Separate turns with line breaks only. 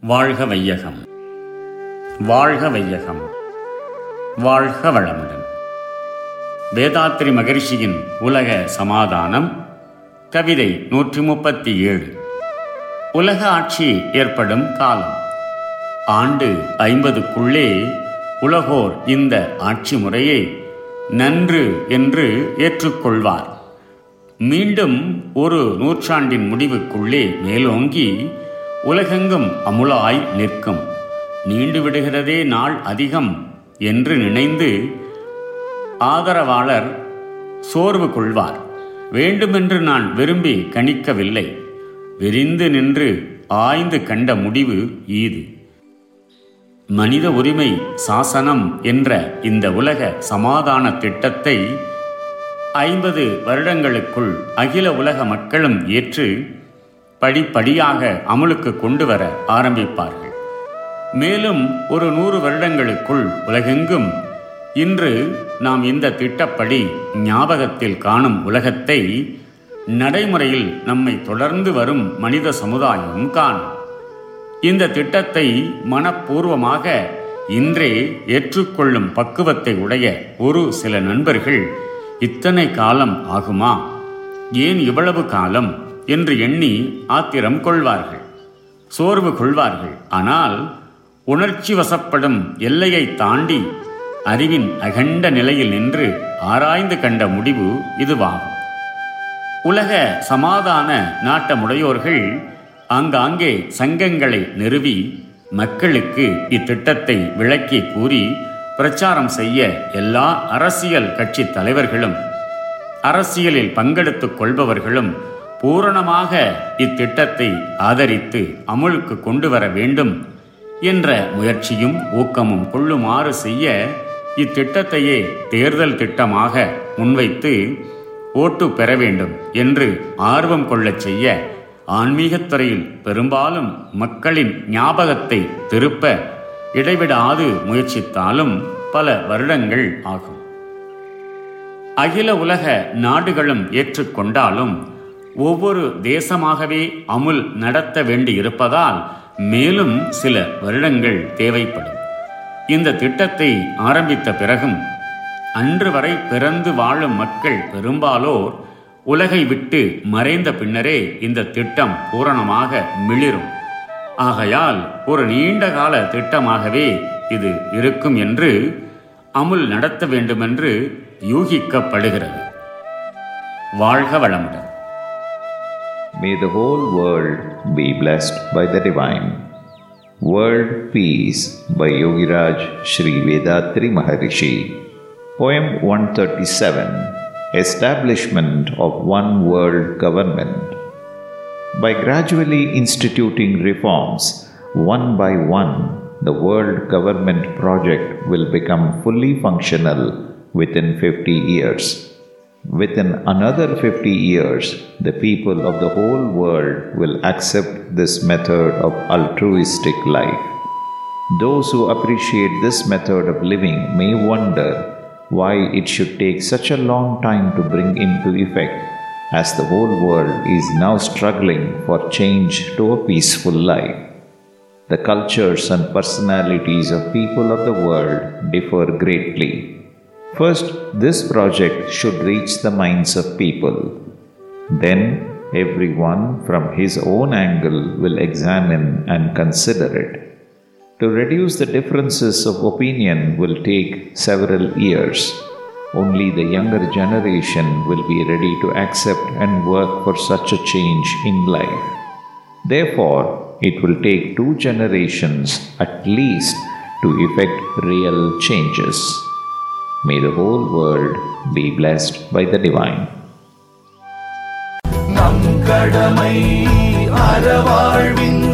வாழ்க வையகம். வாழ்க வையகம். வாழ்க வளமுடன். வேதாத்ரி மகரிஷியின் உலக சமாதானம் கவிதை நூற்றி முப்பத்தி ஏழு உலக ஆட்சி ஏற்படும் காலம். ஆண்டு ஐம்பதுக்குள்ளே உலகோர் இந்த ஆட்சி முறையை நன்று என்று ஏற்றுக்கொள்வார். மீண்டும் ஒரு நூற்றாண்டின் முடிவுக்குள்ளே மேலோங்கி உலகெங்கும் அமுலாய் நிற்கும். நீண்டு விடுகிறதே நாள் அதிகம் என்று நினைந்து ஆதரவாளர் சோர்வு கொள்வார். வேண்டுமென்று நான் விரும்பி கணிக்கவில்லை. விரிந்து நின்று ஆய்ந்து கண்ட முடிவு ஈது. மனித உரிமை சாசனம் என்ற இந்த உலக சமாதான திட்டத்தை ஐம்பது வருடங்களுக்குள் அகில உலக மக்களும் ஏற்று படிப்படியாக அமலுக்கு கொண்டு வர ஆரம்பிப்பார்கள். மேலும் ஒரு நூறு வருடங்களுக்குள் உலகெங்கும் இன்று நாம் இந்த திட்டப்படி ஞாபகத்தில் காணும் உலகத்தை நடைமுறையில் நம்மை தொடர்ந்து வரும் மனித சமுதாயம் காணும். இந்த திட்டத்தை மனப்பூர்வமாக இன்றே ஏற்றுக்கொள்ளும் பக்குவத்தை உடைய ஒரு சில நண்பர்கள் இத்தனை காலம் ஆகுமா? ஏன் இவ்வளவு காலம்? என்று எண்ணி ஆத்திரம் கொள்வார்கள் சோர்வு கொள்வார்கள். ஆனால் உணர்ச்சி வசப்படும் எல்லையை தாண்டி அறிவின் அகண்ட நிலையில் நின்று ஆராய்ந்து கண்ட முடிவு இதுவாகும். உலக சமாதான நாட்டமுடையோர்கள் ஆங்காங்கே சங்கங்களை நிறுவி மக்களுக்கு இத்திட்டத்தை விளக்கி கூறி பிரச்சாரம் செய்ய எல்லா அரசியல் கட்சி தலைவர்களும் அரசியலில் பங்கெடுத்துக் கொள்பவர்களும் பூரணமாக இத்திட்டத்தை ஆதரித்து அமுலுக்கு கொண்டு வர வேண்டும் என்ற முயற்சியும் ஊக்கமும் கொள்ளுமாறு செய்ய இத்திட்டத்தையே தேர்தல் திட்டமாக முன்வைத்து ஓட்டு பெற வேண்டும் என்று ஆர்வம் கொள்ளச் செய்ய ஆன்மீகத்துறையில் பெரும்பாலும் மக்களின் ஞாபகத்தை திருப்ப இடைவிடாது முயற்சித்தாலும் பல வருடங்கள் ஆகும். அகில உலக நாடுகளும் ஏற்றுக்கொண்டாலும் ஒவ்வொரு தேசமாகவே அமுல் நடத்த வேண்டியிருப்பதால் மேலும் சில வருடங்கள் தேவைப்படும். இந்த திட்டத்தை ஆரம்பித்த பிறகும் அன்று வரை பிறந்து வாழும் மக்கள் பெரும்பாலோர் உலகை விட்டு மறைந்த பின்னரே இந்த திட்டம் பூரணமாக மிளிரும். ஆகையால் ஒரு நீண்ட கால திட்டமாகவே இது இருக்கும் என்று அமுல் நடத்த வேண்டுமென்று யூகிக்கப்படுகிறது. வாழ்க வளமுடன்.
May the whole world be blessed by the divine. World Peace by Yogiraj Sri Vedatri Maharishi. Poem 137 Establishment of One World Government. By gradually instituting reforms, one by one, the world government project will become fully functional within 50 years. Within another 50 years, the people of the whole world will accept this method of altruistic life. Those who appreciate this method of living may wonder why it should take such a long time to bring into effect, as the whole world is now struggling for change to a peaceful life. The cultures and personalities of people of the world differ greatly. First, this project should reach the minds of people. Then, everyone from his own angle will examine and consider it. To reduce the differences of opinion will take several years. Only the younger generation will be ready to accept and work for such a change in life. Therefore, it will take two generations at least to effect real changes. May the whole world be blessed by the divine.
நம் கடமை அறவாழ்வின் நாட்டத்தே